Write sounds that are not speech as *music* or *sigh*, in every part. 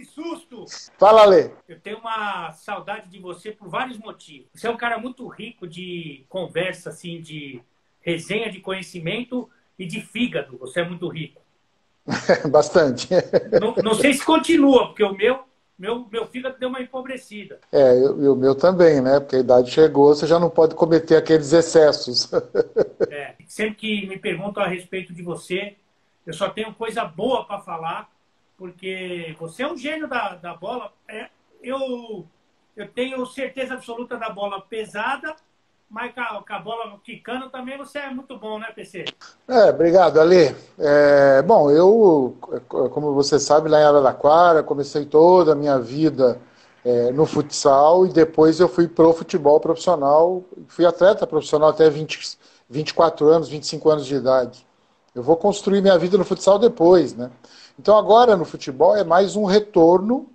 que susto! Fala, Lê. Eu tenho uma saudade de você por vários motivos. Você é um cara muito rico de conversa, assim, de resenha de conhecimento e de fígado. Você é muito rico. *laughs* Bastante. Não, não sei se continua, porque o meu meu, meu fígado deu uma empobrecida. É, e o meu também, né? Porque a idade chegou, você já não pode cometer aqueles excessos. *laughs* É, sempre que me perguntam a respeito de você, eu só tenho coisa boa para falar, porque você é um gênio da, da bola. É, eu, eu tenho certeza absoluta da bola pesada mas com a, a bola quicando também você é muito bom, né, PC? É, obrigado, Ali. É, bom, eu, como você sabe, lá em Araraquara, comecei toda a minha vida é, no futsal e depois eu fui pro futebol profissional, fui atleta profissional até 20, 24 anos, 25 anos de idade. Eu vou construir minha vida no futsal depois, né? Então agora no futebol é mais um retorno,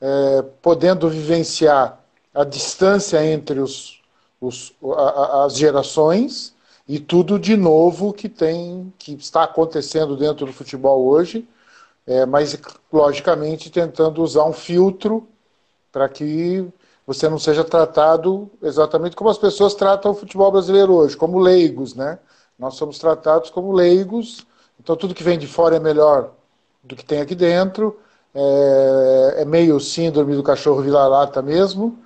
é, podendo vivenciar a distância entre os os, a, as gerações e tudo de novo que tem, que está acontecendo dentro do futebol hoje, é, mas logicamente tentando usar um filtro para que você não seja tratado exatamente como as pessoas tratam o futebol brasileiro hoje, como leigos, né? Nós somos tratados como leigos, então tudo que vem de fora é melhor do que tem aqui dentro. É, é meio síndrome do cachorro vira-lata mesmo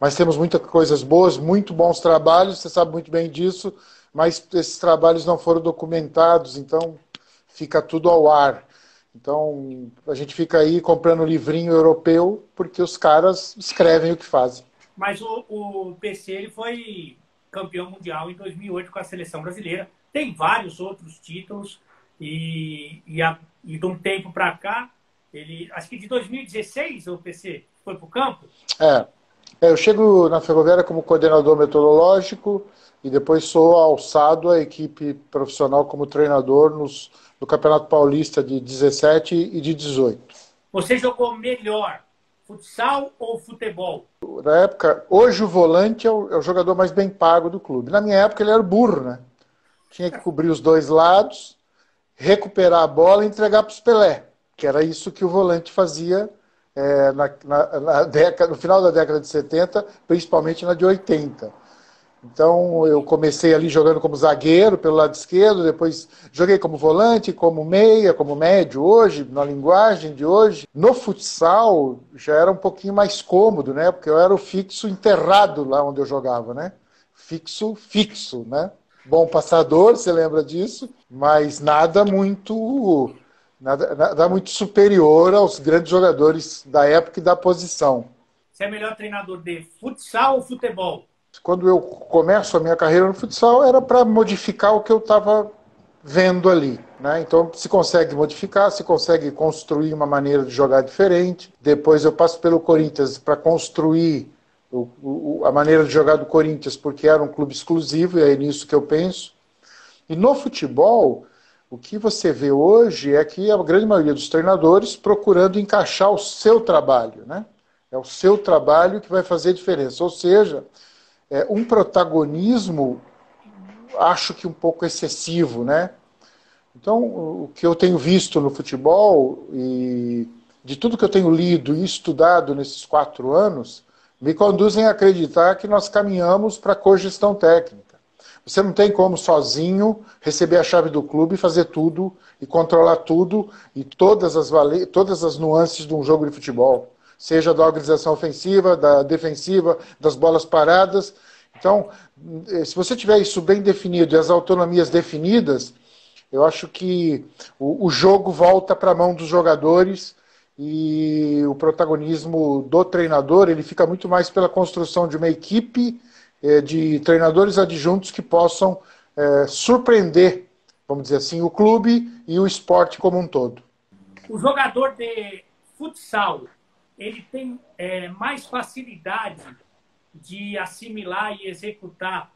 mas temos muitas coisas boas, muito bons trabalhos, você sabe muito bem disso, mas esses trabalhos não foram documentados, então fica tudo ao ar. Então a gente fica aí comprando livrinho europeu porque os caras escrevem o que fazem. Mas o, o PC ele foi campeão mundial em 2008 com a seleção brasileira. Tem vários outros títulos e, e, a, e de um tempo para cá, ele acho que de 2016 o PC foi para o campo. É. É, eu chego na Ferroviária como coordenador metodológico e depois sou alçado à equipe profissional como treinador nos, no Campeonato Paulista de 17 e de 18. Você jogou melhor futsal ou futebol? Na época, hoje o volante é o, é o, jogador mais bem pago do clube. Na minha época ele era burro, né? Tinha que cobrir os dois lados, recuperar a bola e entregar para os Pelé, que era isso que o volante fazia é, na, na, na década, no final da década de 70, principalmente na de 80. Então eu comecei ali jogando como zagueiro pelo lado esquerdo, depois joguei como volante, como meia, como médio hoje, na linguagem de hoje. No futsal já era um pouquinho mais cômodo, né? Porque eu era o fixo enterrado lá onde eu jogava, né? Fixo, fixo, né? Bom passador, você lembra disso, mas nada muito nada, nada muito superior aos grandes jogadores da época e da posição. Você é melhor treinador de futsal ou futebol? Quando eu começo a minha carreira no futsal, era para modificar o que eu estava vendo ali. Né? Então, se consegue modificar, se consegue construir uma maneira de jogar diferente. Depois, eu passo pelo Corinthians para construir o, o, a maneira de jogar do Corinthians, porque era um clube exclusivo, e é nisso que eu penso. E no futebol, o que você vê hoje é que a grande maioria dos treinadores procurando encaixar o seu trabalho, né? É o seu trabalho que vai fazer a diferença. Ou seja, é um protagonismo, acho que um pouco excessivo, né? Então, o que eu tenho visto no futebol e de tudo que eu tenho lido e estudado nesses quatro anos, me conduzem a acreditar que nós caminhamos para a cogestão técnica. Você não tem como sozinho receber a chave do clube e fazer tudo e controlar tudo e todas as, vale... todas as nuances de um jogo de futebol, seja da organização ofensiva, da defensiva, das bolas paradas. Então, eh, se você tiver isso bem definido e as autonomias definidas, eu acho que o, o jogo volta para a mão dos jogadores e o protagonismo do treinador ele fica muito mais pela construção de uma equipe é, de treinadores adjuntos que possam é, surpreender, vamos dizer assim, o clube e o esporte como um todo. O jogador de futsal, ele tem é, mais facilidade de assimilar e executar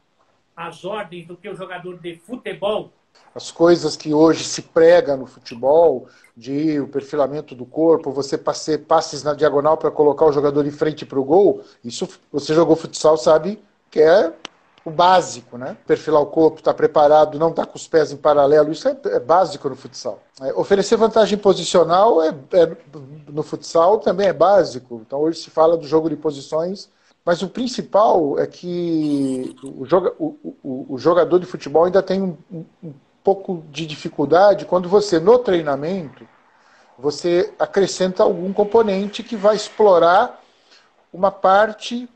as ordens do que o jogador de futebol? As coisas que hoje se prega no futebol, de o perfilamento do corpo, você passe, passes na diagonal para colocar o jogador em frente para o gol, isso você jogou futsal, sabe que é o básico, né? Perfilar o corpo, estar tá preparado, não estar tá com os pés em paralelo, isso é, é básico no futsal. É, oferecer vantagem posicional é, é, no futsal também é básico. Então hoje se fala do jogo de posições, mas o principal é que o, joga, o, o, o jogador de futebol ainda tem um, um pouco de dificuldade quando você, no treinamento, você acrescenta algum componente que vai explorar uma parte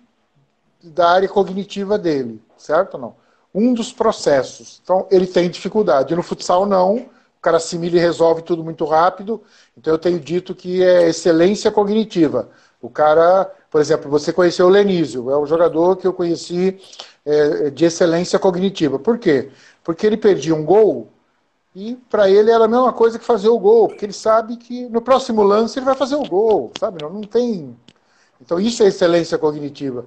da área cognitiva dele, certo ou não? Um dos processos. Então, ele tem dificuldade. No futsal, não. O cara assimila e resolve tudo muito rápido. Então, eu tenho dito que é excelência cognitiva. O cara, por exemplo, você conheceu o Lenísio, é um jogador que eu conheci é, de excelência cognitiva. Por quê? Porque ele perdia um gol e para ele era a mesma coisa que fazer o gol, porque ele sabe que no próximo lance ele vai fazer o gol, sabe? Não, não tem. Então isso é excelência cognitiva.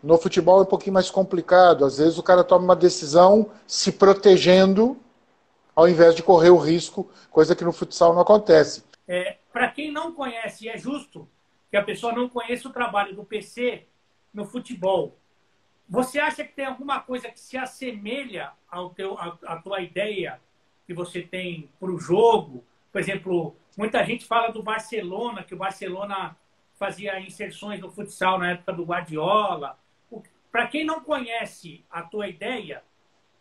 No futebol é um pouquinho mais complicado. Às vezes o cara toma uma decisão se protegendo ao invés de correr o risco, coisa que no futsal não acontece. É, Para quem não conhece, é justo que a pessoa não conheça o trabalho do PC no futebol. Você acha que tem alguma coisa que se assemelha ao teu, à, tua ideia que você tem para o jogo? Por exemplo, muita gente fala do Barcelona, que o Barcelona fazia inserções no futsal na época do Guardiola. Para quem não conhece a tua ideia,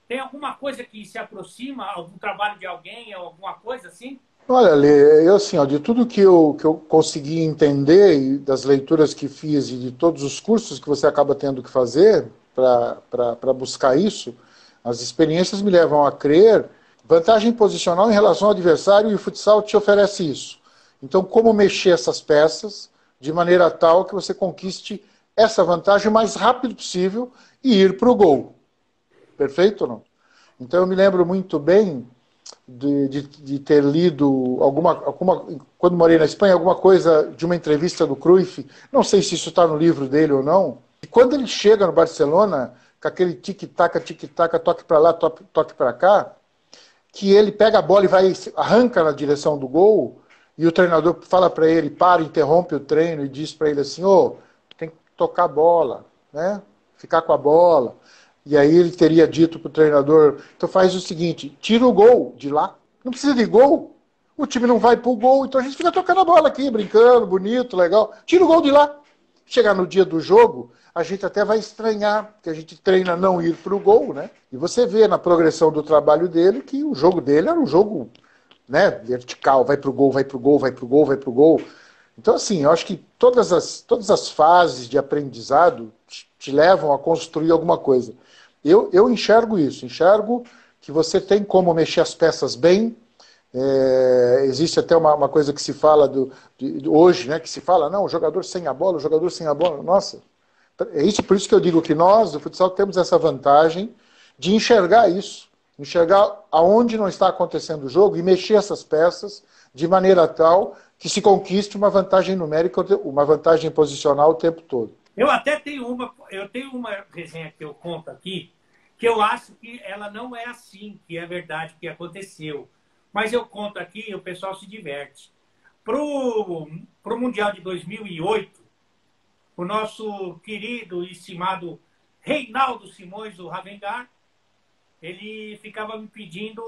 tem alguma coisa que se aproxima algum trabalho de alguém alguma coisa assim? Olha, Lê, eu assim, ó, de tudo que eu, que eu consegui entender e das leituras que fiz e de todos os cursos que você acaba tendo que fazer para buscar isso, as experiências me levam a crer vantagem posicional em relação ao adversário e o futsal te oferece isso. Então, como mexer essas peças, de maneira tal que você conquiste essa vantagem o mais rápido possível e ir para o gol. Perfeito ou não? Então eu me lembro muito bem de, de, de, ter lido alguma, alguma, quando morei na Espanha, alguma coisa de uma entrevista do Cruyff, não sei se isso está no livro dele ou não, e quando ele chega no Barcelona, com aquele tic-tac, tic-tac, toque para lá, toque, toque para cá, que ele pega a bola e vai arranca na direção do gol, e o treinador fala para ele, para, interrompe o treino e diz para ele assim, ô, oh, tem que tocar a bola, né? Ficar com a bola. E aí ele teria dito para o treinador, então faz o seguinte, tira o gol de lá. Não precisa de gol. O time não vai para o gol, então a gente fica tocando a bola aqui, brincando, bonito, legal. Tira o gol de lá. Chegar no dia do jogo, a gente até vai estranhar, porque a gente treina não ir para o gol, né? E você vê na progressão do trabalho dele que o jogo dele era um jogo né, vertical, vai para o gol, vai para o gol, vai para o gol, vai para o gol. Então, assim, eu acho que todas as, todas as fases de aprendizado te, levam a construir alguma coisa. Eu, eu enxergo isso, enxergo que você tem como mexer as peças bem. É, existe até uma, uma, coisa que se fala do, de hoje, né, que se fala, não, o jogador sem a bola, o jogador sem a bola. Nossa, é isso, por isso que eu digo que nós, do futsal, temos essa vantagem de enxergar isso enxergar aonde não está acontecendo o jogo e mexer essas peças de maneira tal que se conquiste uma vantagem numérica, uma vantagem posicional o tempo todo. Eu até tenho uma, eu tenho uma resenha que eu conto aqui, que eu acho que ela não é assim, que é verdade que aconteceu. Mas eu conto aqui e o pessoal se diverte. Para o Mundial de 2008, o nosso querido e estimado Reinaldo Simões, do Ravengar, ele ficava me pedindo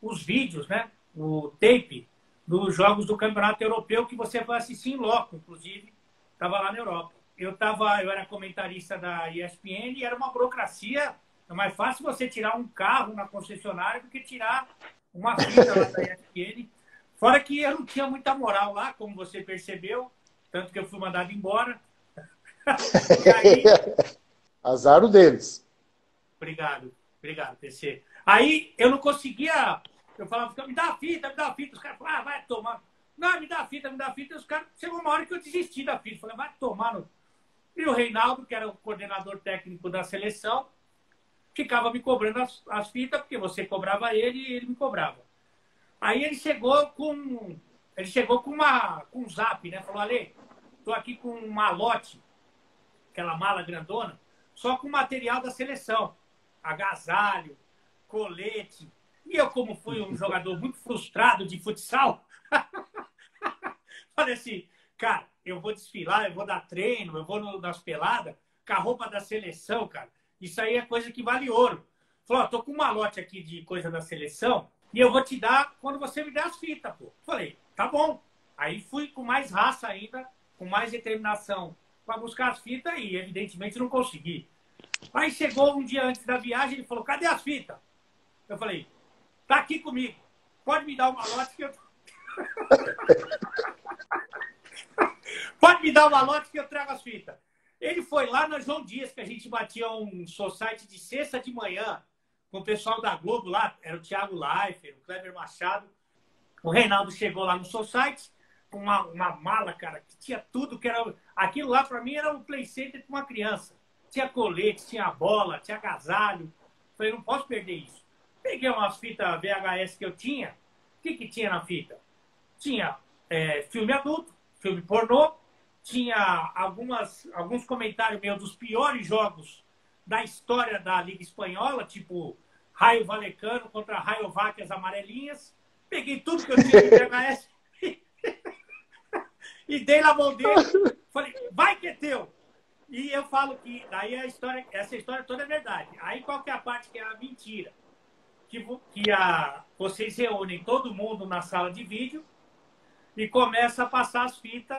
os vídeos, né? O tape dos jogos do Campeonato Europeu que você vai assistir em loco, inclusive, estava lá na Europa. Eu tava, eu era comentarista da ESPN e era uma burocracia. É mais fácil você tirar um carro na concessionária do que tirar uma fita lá da ESPN. Fora que eu não tinha muita moral lá, como você percebeu, tanto que eu fui mandado embora. aí... *laughs* Azar o deles. Obrigado. Obrigado, PC. Aí eu não conseguia. Eu falava, me dá a fita, me dá a fita. Os caras falavam, ah, vai tomar. Não, me dá a fita, me dá a fita. E os caras, chegou uma hora que eu desisti da fita. Falei, vai tomar no. E o Reinaldo, que era o coordenador técnico da seleção, ficava me cobrando as, as fitas, porque você cobrava ele e ele me cobrava. Aí ele chegou com. Ele chegou com uma com um zap, né? Falou, Ale, tô aqui com um malote, aquela mala grandona, só com material da seleção agasalho, colete. E eu, como fui um jogador muito frustrado de futsal, *laughs* falei assim, cara, eu vou desfilar, eu vou dar treino, eu vou nas peladas, com a roupa da seleção, cara. Isso aí é coisa que vale ouro. Falou, tô com um malote aqui de coisa da seleção e eu vou te dar quando você me der as fitas, pô. Falei, tá bom. Aí fui com mais raça ainda, com mais determinação para buscar as fitas e, evidentemente, não consegui. Aí chegou um dia antes da viagem, ele falou, cadê as fitas? Eu falei, tá aqui comigo. Pode me dar uma lote que eu. *laughs* Pode me dar uma lote que eu trago as fitas. Ele foi lá na João Dias, que a gente batia um society de sexta de manhã com o pessoal da Globo lá, era o Thiago Leifert, o Kleber Machado. O Reinaldo chegou lá no society com uma, uma mala, cara, que tinha tudo que era. Aquilo lá para mim era um play center com uma criança. Tinha colete, tinha bola, tinha agasalho. Falei, não posso perder isso. Peguei umas fitas VHS que eu tinha. O que, que tinha na fita? Tinha é, filme adulto, filme pornô, tinha algumas, alguns comentários meus dos piores jogos da história da Liga Espanhola, tipo Raio Valecano contra Raio Vacas Amarelinhas. Peguei tudo que eu tinha de VHS *laughs* *laughs* e dei na mão dele. Falei, vai que é teu. E eu falo que daí a história, essa história toda é verdade. Aí qual que é a parte que é a mentira? Que, que a, vocês reúnem todo mundo na sala de vídeo e começa a passar as fitas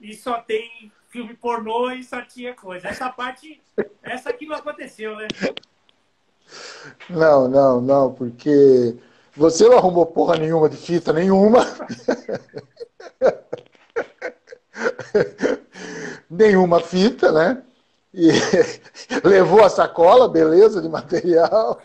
e só tem filme pornô e só tinha coisa. Essa parte, essa aqui não aconteceu, né? Não, não, não, porque você não arrumou porra nenhuma de fita nenhuma. *laughs* nenhuma fita, né? E *laughs* levou a sacola, beleza, de material.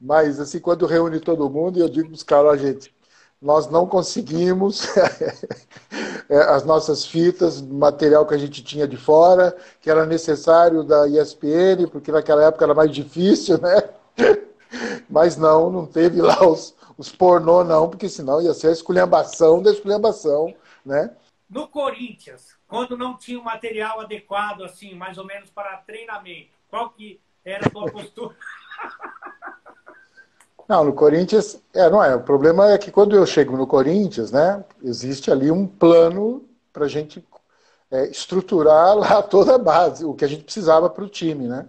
Mas, assim, quando reúne todo mundo, eu digo para os caras, gente, nós não conseguimos *laughs* é, as nossas fitas, material que a gente tinha de fora, que era necessário da ESPN, porque naquela época era mais difícil, né? *laughs* Mas não, não teve lá os, os pornô, não, porque senão ia ser a esculhambação da esculhambação, né? No Corinthians, quando não tinha o material adequado, assim, mais ou menos para treinamento, qual que era a tua *laughs* postura? Não, no Corinthians, é, não é. O problema é que quando eu chego no Corinthians, né, existe ali um plano para a gente é, estruturar *laughs* lá toda a base, o que a gente precisava para o time, né.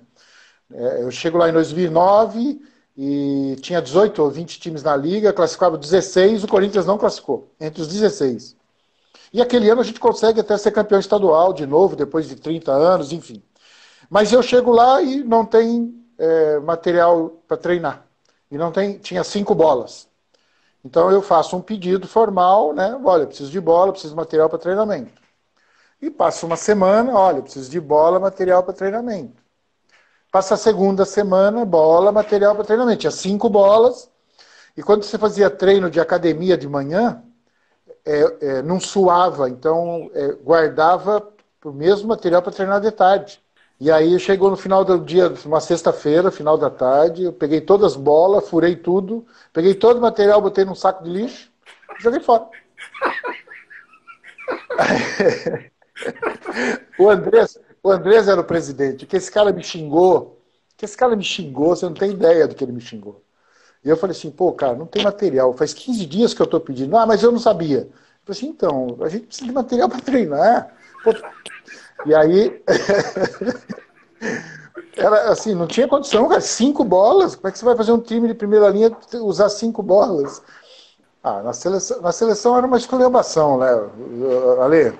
É, eu chego lá em 2009 e tinha 18 ou 20 times na liga, classificava 16, o Corinthians não classificou, entre os 16. E aquele ano a gente consegue até ser campeão estadual de novo, depois de 30 anos, enfim. Mas eu chego lá e não tem é, material para treinar e não tem, tinha cinco bolas. Então eu faço um pedido formal, né? Olha, preciso de bola, preciso de material para treinamento. E passa uma semana, olha, preciso de bola, material para treinamento. Passa a segunda semana, bola, material para treinamento. Tinha cinco bolas. E quando você fazia treino de academia de manhã, é, é, não suava, então é, guardava o mesmo material para treinar de tarde. E aí chegou no final do dia, uma sexta-feira, final da tarde, eu peguei todas as bolas, furei tudo, peguei todo o material, botei num saco de lixo joguei fora. *laughs* o, Andrés, o Andrés era o presidente, que esse cara me xingou, que esse cara me xingou, você não tem ideia do que ele me xingou. E eu falei assim, pô, cara, não tem material, faz 15 dias que eu estou pedindo. Ah, mas eu não sabia. Eu falei assim, então, a gente precisa de material para treinar. Pô, e aí. *laughs* Era assim, não tinha condição, cara. Cinco bolas. Como é que você vai fazer um time de primeira linha usar cinco bolas? Ah, na seleção, na seleção era uma esculhambação, né, Ale?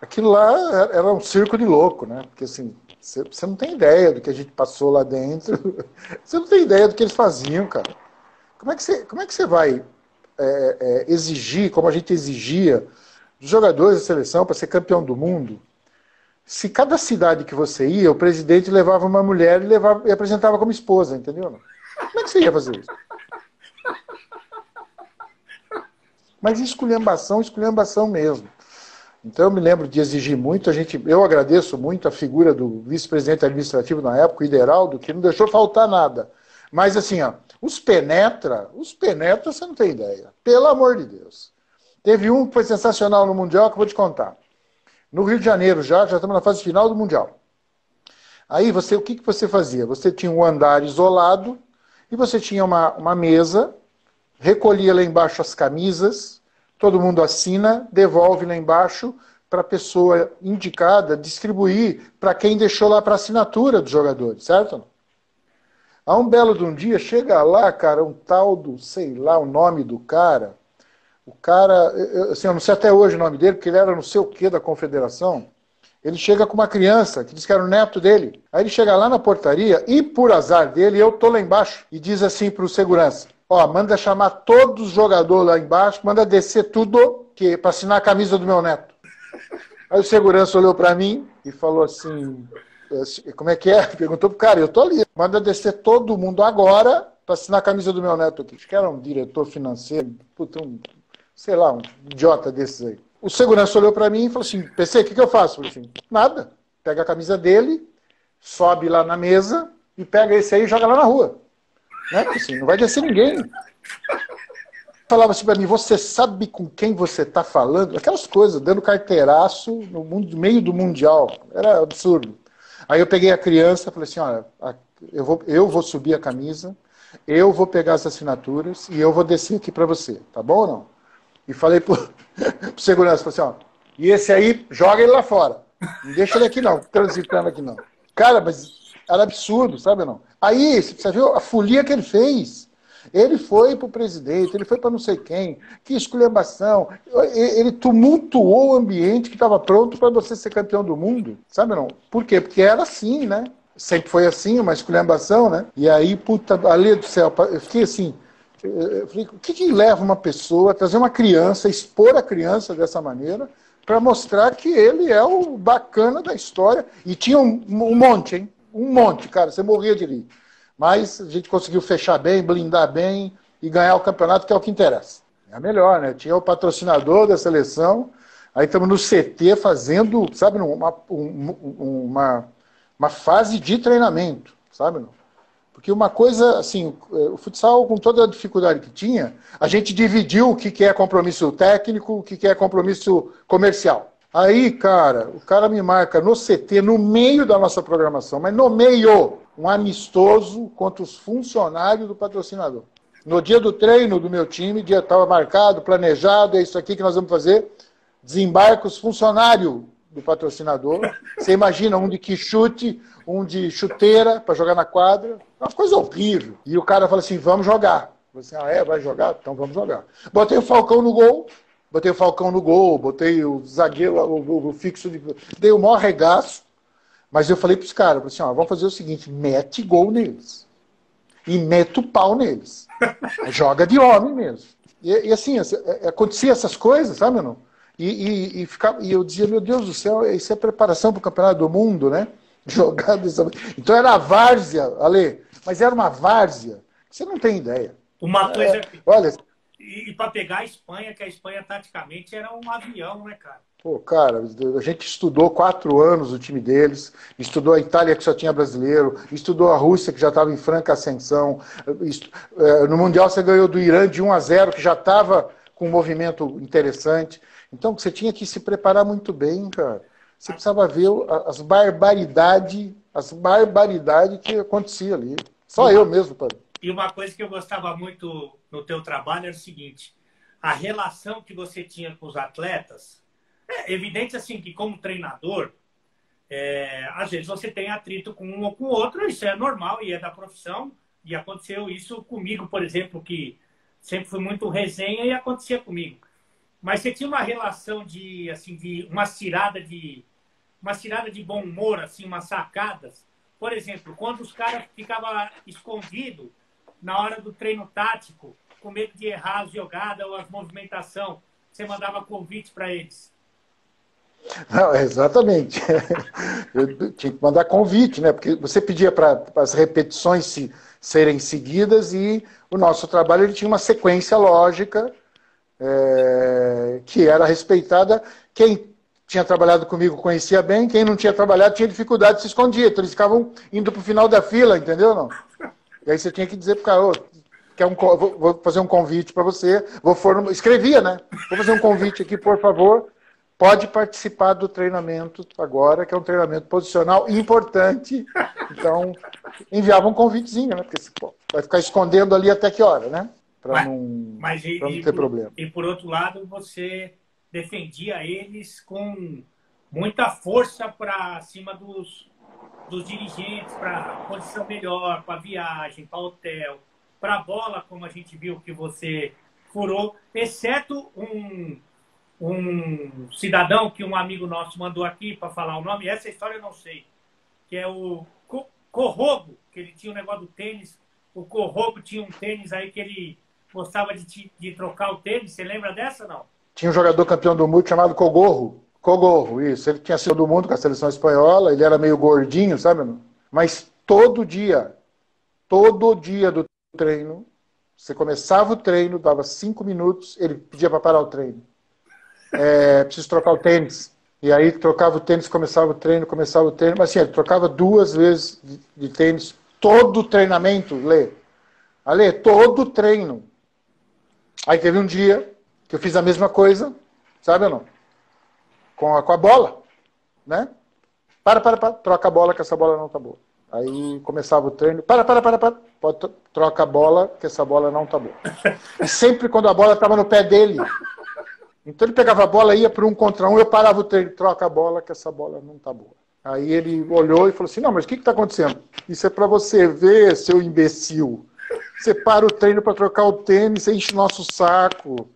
Aquilo lá era um circo de louco, né? Porque assim, você não tem ideia do que a gente passou lá dentro. *laughs* Você não tem ideia do que eles faziam, cara. Como é que você, como é que você vai é, é, exigir, como a gente exigia, dos jogadores da seleção para ser campeão do mundo? Se cada cidade que você ia, o presidente levava uma mulher e, levava, e apresentava como esposa, entendeu? Como é que você ia fazer isso? Mas esculhambação, esculhambação mesmo. Então eu me lembro de exigir muito, a gente, eu agradeço muito a figura do vice-presidente administrativo na época, o Ideraldo, que não deixou faltar nada. Mas assim, ó, os penetra, os penetra, você não tem ideia. Pelo amor de Deus. Teve um que foi sensacional no Mundial que eu vou te contar no Rio de Janeiro já, já estamos na fase final do Mundial. Aí você, o que, que você fazia? Você tinha um andar isolado e você tinha uma, uma mesa, recolhia lá embaixo as camisas, todo mundo assina, devolve lá embaixo, para a pessoa indicada distribuir para quem deixou lá para assinatura dos jogadores, certo? Há um belo de um dia, chega lá, cara, um tal do, sei lá, o nome do cara. O cara, assim, eu não sei até hoje o nome dele, porque ele era não sei o que da confederação. Ele chega com uma criança que diz que era o neto dele. Aí ele chega lá na portaria e, por azar dele, eu tô lá embaixo e diz assim para o segurança: Ó, manda chamar todos os jogadores lá embaixo, manda descer tudo que para assinar a camisa do meu neto. Aí o segurança olhou para mim e falou assim: como é que é? *laughs* Perguntou pro cara, eu tô ali. Manda descer todo mundo agora para assinar a camisa do meu neto aqui. Acho que era um diretor financeiro, puta, um, sei lá, um idiota desses aí. O segurança olhou para mim e falou assim: PC, o que, que eu faço? Eu falei assim: nada. Pega a camisa dele, sobe lá na mesa e pega esse aí e joga lá na rua. Né? Assim, não vai descer ninguém. Falava assim para mim: você sabe com quem você está falando? Aquelas coisas, dando carteiraço no mundo, meio do mundial. Era absurdo. Aí eu peguei a criança e falei assim: olha, eu vou, eu vou subir a camisa, eu vou pegar as assinaturas e eu vou descer aqui para você, tá bom ou não? E falei pro, *laughs* pro segurança, falei assim, ó, e esse aí, joga ele lá fora. Não deixa ele aqui não, transitando aqui não. Cara, mas era absurdo, sabe não? Aí, você viu a folia que ele fez. Ele foi para o presidente, ele foi para não sei quem, que esculhambação. Ele tumultuou o ambiente que estava pronto para você ser campeão do mundo, sabe não? Por quê? Porque era assim, né? Sempre foi assim, uma esculhambação, né? E aí, puta, ali do céu, eu fiquei assim, eu falei, o que, que leva uma pessoa a trazer uma criança, expor a criança dessa maneira, para mostrar que ele é o bacana da história. E tinha um, um monte, hein? Um monte, cara, você morria de rir. Mas a gente conseguiu fechar bem, blindar bem e ganhar o campeonato, que é o que interessa. É melhor, né? Tinha o patrocinador da seleção, aí estamos no CT fazendo, sabe, uma, uma, uma fase de treinamento, sabe? Porque uma coisa, assim, o futsal, com toda a dificuldade que tinha, a gente dividiu o que é compromisso técnico, o que é compromisso comercial. Aí, cara, o cara me marca no CT, no meio da nossa programação, mas no meio, um amistoso contra os funcionários do patrocinador. No dia do treino do meu time, dia estava marcado, planejado, é isso aqui que nós vamos fazer. Desembarca os funcionários do patrocinador. Você imagina um de que chute, um de chuteira para jogar na quadra. É uma coisa horrível. E o cara fala assim: vamos jogar. Você, assim, ah, é? Vai jogar? Então vamos jogar. Botei o Falcão no gol, botei o Falcão no gol, botei o zagueiro, o, o, fixo, de... dei o maior regaço. Mas eu falei para os caras, assim, ó, vamos fazer o seguinte, mete gol neles. E mete o pau neles. *laughs* Joga de homem mesmo. E, e assim, é, acontecia essas coisas, sabe, não? E, e, e, ficava, e eu dizia, meu Deus do céu, isso é preparação para o campeonato do mundo, né? *laughs* Jogar dessa... Então era a várzea, Ale, mas era uma várzea, você não tem ideia. Uma coisa. É, olha. E, para pegar a Espanha, que a Espanha taticamente era um avião, né, cara? Pô, cara, a gente estudou quatro anos o time deles, estudou a Itália que só tinha brasileiro, estudou a Rússia que já estava em franca ascensão. É, no Mundial você ganhou do Irã de 1 a 0, que já estava com um movimento interessante. Então você tinha que se preparar muito bem, cara. Você precisava ver as barbaridades, as barbaridades que acontecia ali. Só eu mesmo, pai. E uma coisa que eu gostava muito no teu trabalho era o seguinte: a relação que você tinha com os atletas é evidente assim que como treinador, é, às vezes você tem atrito com um ou com o outro, isso é normal e é da profissão. E aconteceu isso comigo, por exemplo, que sempre fui muito resenha e acontecia comigo. Mas você tinha uma relação de assim de uma tirada de uma tirada de bom humor, assim, umas sacadas. Por exemplo, quando os caras ficavam escondidos na hora do treino tático, com medo de errar a jogada ou a movimentação, você mandava convite para eles. Não, exatamente. *laughs* Eu tinha que mandar convite, né? Porque você pedia para as repetições se, serem seguidas e o nosso trabalho ele tinha uma sequência lógica é, que era respeitada. Quem tinha trabalhado comigo conhecia bem, quem não tinha trabalhado tinha dificuldade, se escondia. Então eles ficavam indo para o final da fila, entendeu? Não? E aí você tinha que dizer para o cara, oh, quer um, vou fazer um convite para você, vou for... escrevia, né? Vou fazer um convite aqui, por favor pode participar do treinamento agora, que é um treinamento posicional importante. Então, enviava um convitezinho, né? Porque pô, vai ficar escondendo ali até que hora, né? Para não, mas e, não ter por, problema. E por outro lado, você defendia eles com muita força para cima dos, dos dirigentes, para condição melhor, para viagem, para hotel, para bola, como a gente viu que você furou, exceto um, um cidadão que um amigo nosso mandou aqui para falar o nome, essa história eu não sei, que é o Corrobo, que ele tinha um negócio do tênis, o Corrobo tinha um tênis aí que ele gostava de, de trocar o tênis, você lembra dessa não? Tinha um jogador campeão do mundo chamado Cogorro. Cogorro, isso. Ele tinha sido do mundo com a seleção espanhola, ele era meio gordinho, sabe? Mas todo dia, todo dia do treino, você começava o treino, dava cinco minutos, ele pedia para parar o treino. É, *laughs* preciso trocar o tênis. E aí trocava o tênis, começava o treino, começava o treino. Mas assim, ele trocava duas vezes de, de tênis, todo treinamento, Lê. Ale, todo treino. Aí teve um dia que eu fiz a mesma coisa, sabe ou não? Com a, com a bola, né? Para, para, para, troca a bola que essa bola não tá boa. Aí começava o treino, para, para, para, para, pode, troca a bola que essa bola não tá boa. E sempre quando a bola estava no pé dele, então ele pegava a bola, ia para um contra um, eu parava o treino, troca a bola que essa bola não tá boa. Aí ele olhou e falou assim, não, mas o que está acontecendo? Isso é para você ver, seu imbecil. Você para o treino para trocar o tênis, você enche nosso saco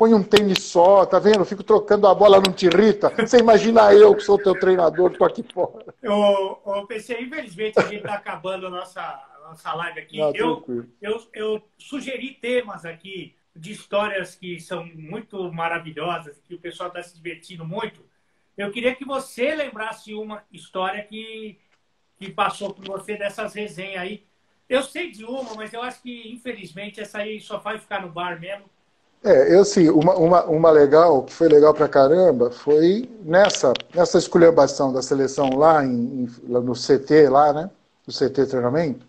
põe um tênis só, tá vendo? Eu fico trocando a bola, não te irrita. Você imagina eu que sou teu treinador, tô aqui fora. Ô, ô PC, infelizmente a gente está acabando a nossa, nossa live aqui. Não, eu, eu, eu sugeri temas aqui de histórias que são muito maravilhosas, que o pessoal está se divertindo muito. Eu queria que você lembrasse uma história que, que passou por você dessas resenhas aí. Eu sei de uma, mas eu acho que, infelizmente, essa aí só vai ficar no bar mesmo é, eu sim, uma, uma, uma legal, que foi legal pra caramba, foi nessa, nessa esculhambação da seleção lá, em, em, lá no CT, lá, né? No CT treinamento.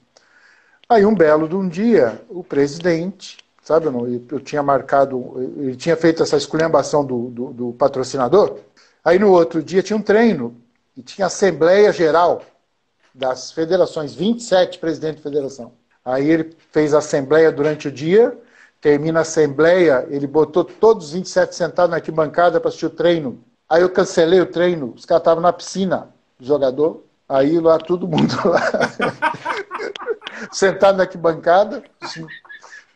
Aí um belo de um dia, o presidente, sabe, eu, não, eu tinha marcado, ele tinha feito essa esculhambação do, do, do patrocinador. Aí no outro dia tinha um treino e tinha Assembleia Geral das federações, 27 presidentes de federação. Aí ele fez a assembleia durante o dia termina a assembleia, ele botou todos os 27 sentados na arquibancada para assistir o treino. Aí eu cancelei o treino, os caras estavam na piscina, o jogador. Aí lá todo mundo *laughs* lá, sentado na arquibancada. Assim.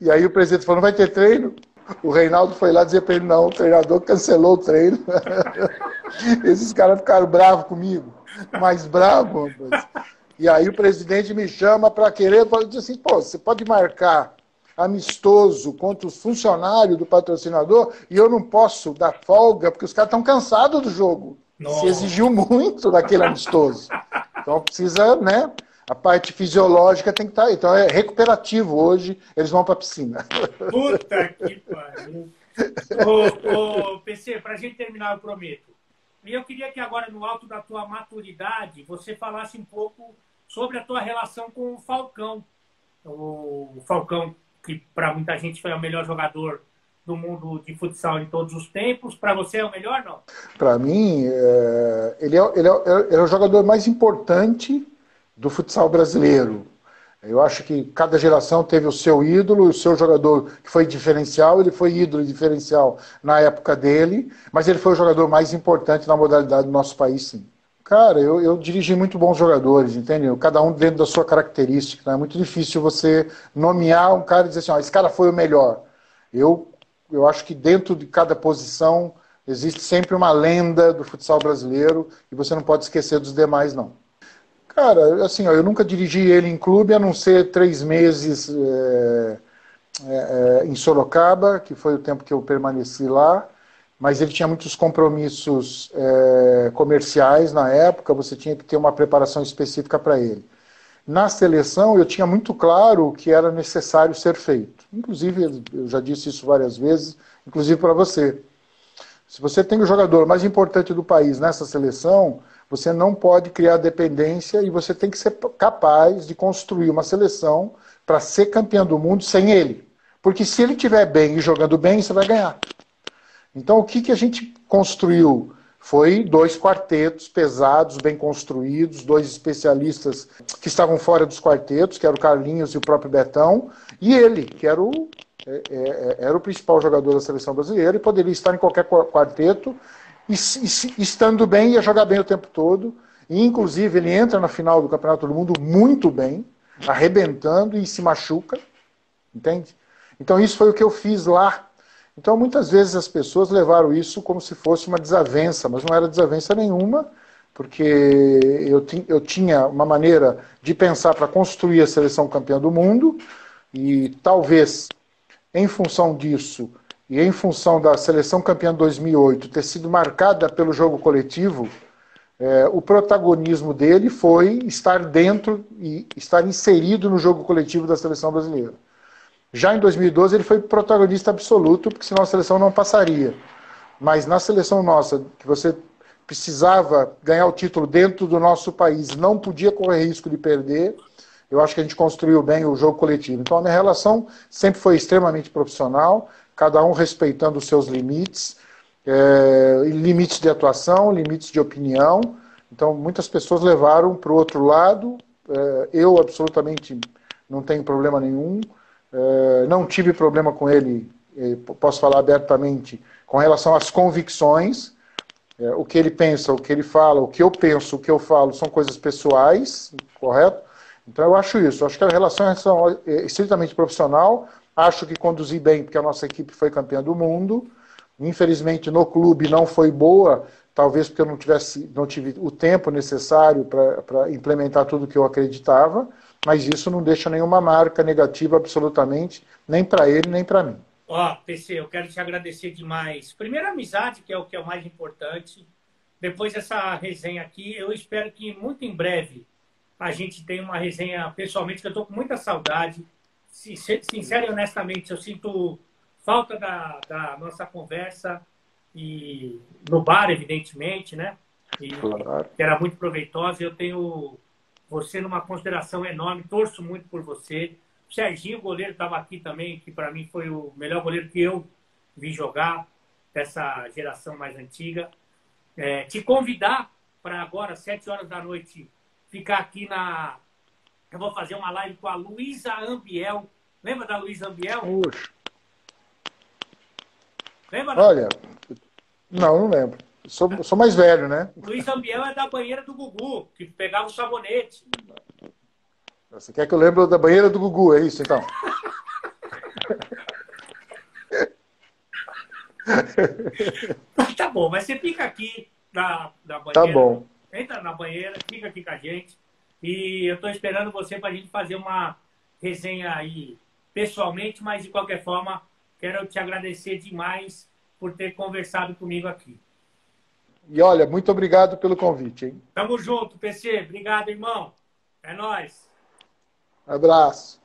E aí o presidente falou: não vai ter treino? O Reinaldo foi lá dizer para ele: não, o treinador cancelou o treino. *laughs* Esses caras ficaram bravos comigo, mais bravos. E aí o presidente me chama para querer, diz assim: pô, você pode marcar amistoso contra os funcionários do patrocinador e eu não posso dar folga porque os caras estão cansados do jogo. Nossa. Se exigiu muito daquele amistoso. Então precisa, né? A parte fisiológica tem que estar tá aí. Então é recuperativo hoje, eles vão para a piscina. Puta que pariu. Ô, ô, PC, para a gente terminar, eu prometo. E eu queria que agora, no alto da tua maturidade, você falasse um pouco sobre a tua relação com o Falcão. O Falcão que para muita gente foi o melhor jogador do mundo de futsal de todos os tempos. Para você é o melhor, não? Para mim, é... Ele, é, ele, é, ele é o jogador mais importante do futsal brasileiro. Eu acho que cada geração teve o seu ídolo, o seu jogador que foi diferencial, ele foi ídolo e diferencial na época dele, mas ele foi o jogador mais importante na modalidade do nosso país, sim. Cara, eu, eu dirigi muito bons jogadores, entendeu? Cada um dentro da sua característica. Né? É muito difícil você nomear um cara e dizer assim, ó, esse cara foi o melhor. Eu, eu acho que dentro de cada posição existe sempre uma lenda do futsal brasileiro e você não pode esquecer dos demais, não. Cara, assim, ó, eu nunca dirigi ele em clube, a não ser três meses é, é, em Sorocaba, que foi o tempo que eu permaneci lá mas ele tinha muitos compromissos é, comerciais na época, você tinha que ter uma preparação específica para ele. Na seleção, eu tinha muito claro o que era necessário ser feito. Inclusive, eu já disse isso várias vezes, inclusive para você. Se você tem o jogador mais importante do país nessa seleção, você não pode criar dependência e você tem que ser capaz de construir uma seleção para ser campeão do mundo sem ele. Porque se ele estiver bem e jogando bem, você vai ganhar. Então, o que, que a gente construiu? Foi dois quartetos pesados, bem construídos, dois especialistas que estavam fora dos quartetos, que eram o Carlinhos e o próprio Betão, e ele, que era o, é, é, era o principal jogador da seleção brasileira e poderia estar em qualquer quarteto e, estando bem ia jogar bem o tempo todo. E, inclusive ele entra na final do Campeonato do Mundo muito bem, arrebentando e se machuca, entende? Então isso foi o que eu fiz lá. Então muitas vezes as pessoas levaram isso como se fosse uma desavença, mas não era desavença nenhuma, porque eu, eu tinha uma maneira de pensar para construir a seleção campeã do mundo e talvez em função disso e em função da seleção campeã de 2008 ter sido marcada pelo jogo coletivo, é, o protagonismo dele foi estar dentro e estar inserido no jogo coletivo da seleção brasileira. Já em 2012 ele foi protagonista absoluto, porque senão a seleção não passaria. Mas na seleção nossa, que você precisava ganhar o título dentro do nosso país, não podia correr risco de perder, eu acho que a gente construiu bem o jogo coletivo. Então a minha relação sempre foi extremamente profissional, cada um respeitando os seus limites, é, limites de atuação, limites de opinião. Então muitas pessoas levaram para o outro lado, é, eu absolutamente não tenho problema nenhum, é, não tive problema com ele, é, posso falar abertamente, com relação às convicções, é, o que ele pensa, o que ele fala, o que eu penso, o que eu falo são coisas pessoais, correto? Então eu acho isso. Eu acho que a relação é estritamente profissional. Acho que conduzi bem, porque a nossa equipe foi campeã do mundo. Infelizmente no clube não foi boa, talvez porque eu não tivesse, não tive o tempo necessário para implementar tudo o que eu acreditava. Mas isso não deixa nenhuma marca negativa absolutamente, nem para ele nem para mim. Ó, PC, eu quero te agradecer demais. Primeiro, a amizade, que é o que é o mais importante. Depois, essa resenha aqui. Eu espero que muito em breve a gente tenha uma resenha pessoalmente, que eu estou com muita saudade. Sincero e honestamente, eu sinto falta da, da nossa conversa e no bar, evidentemente, né? E, claro. Que era muito proveitosa. Eu tenho você numa consideração enorme, torço muito por você. Serginho, goleiro, estava aqui também, que para mim foi o melhor goleiro que eu vi jogar dessa geração mais antiga. É, te convidar para agora, sete horas da noite, ficar aqui na. Eu vou fazer uma live com a Luísa Ambiel. Lembra da Luísa Ambiel? Puxa. Lembra? Olha, não, não lembro. Sou, sou mais velho, né? Luiz Ambiel é da banheira do Gugu, que pegava o sabonete. Você quer que eu lembre da banheira do Gugu, é isso então? tá bom, mas você fica aqui na, na banheira. Tá bom. Entra na banheira, fica aqui com a gente. E eu estou esperando você para a gente fazer uma resenha aí pessoalmente, mas de qualquer forma, quero te agradecer demais por ter conversado comigo aqui. E olha, muito obrigado pelo convite. Hein? Tamo junto, PC. Obrigado, irmão. É nóis. Abraço.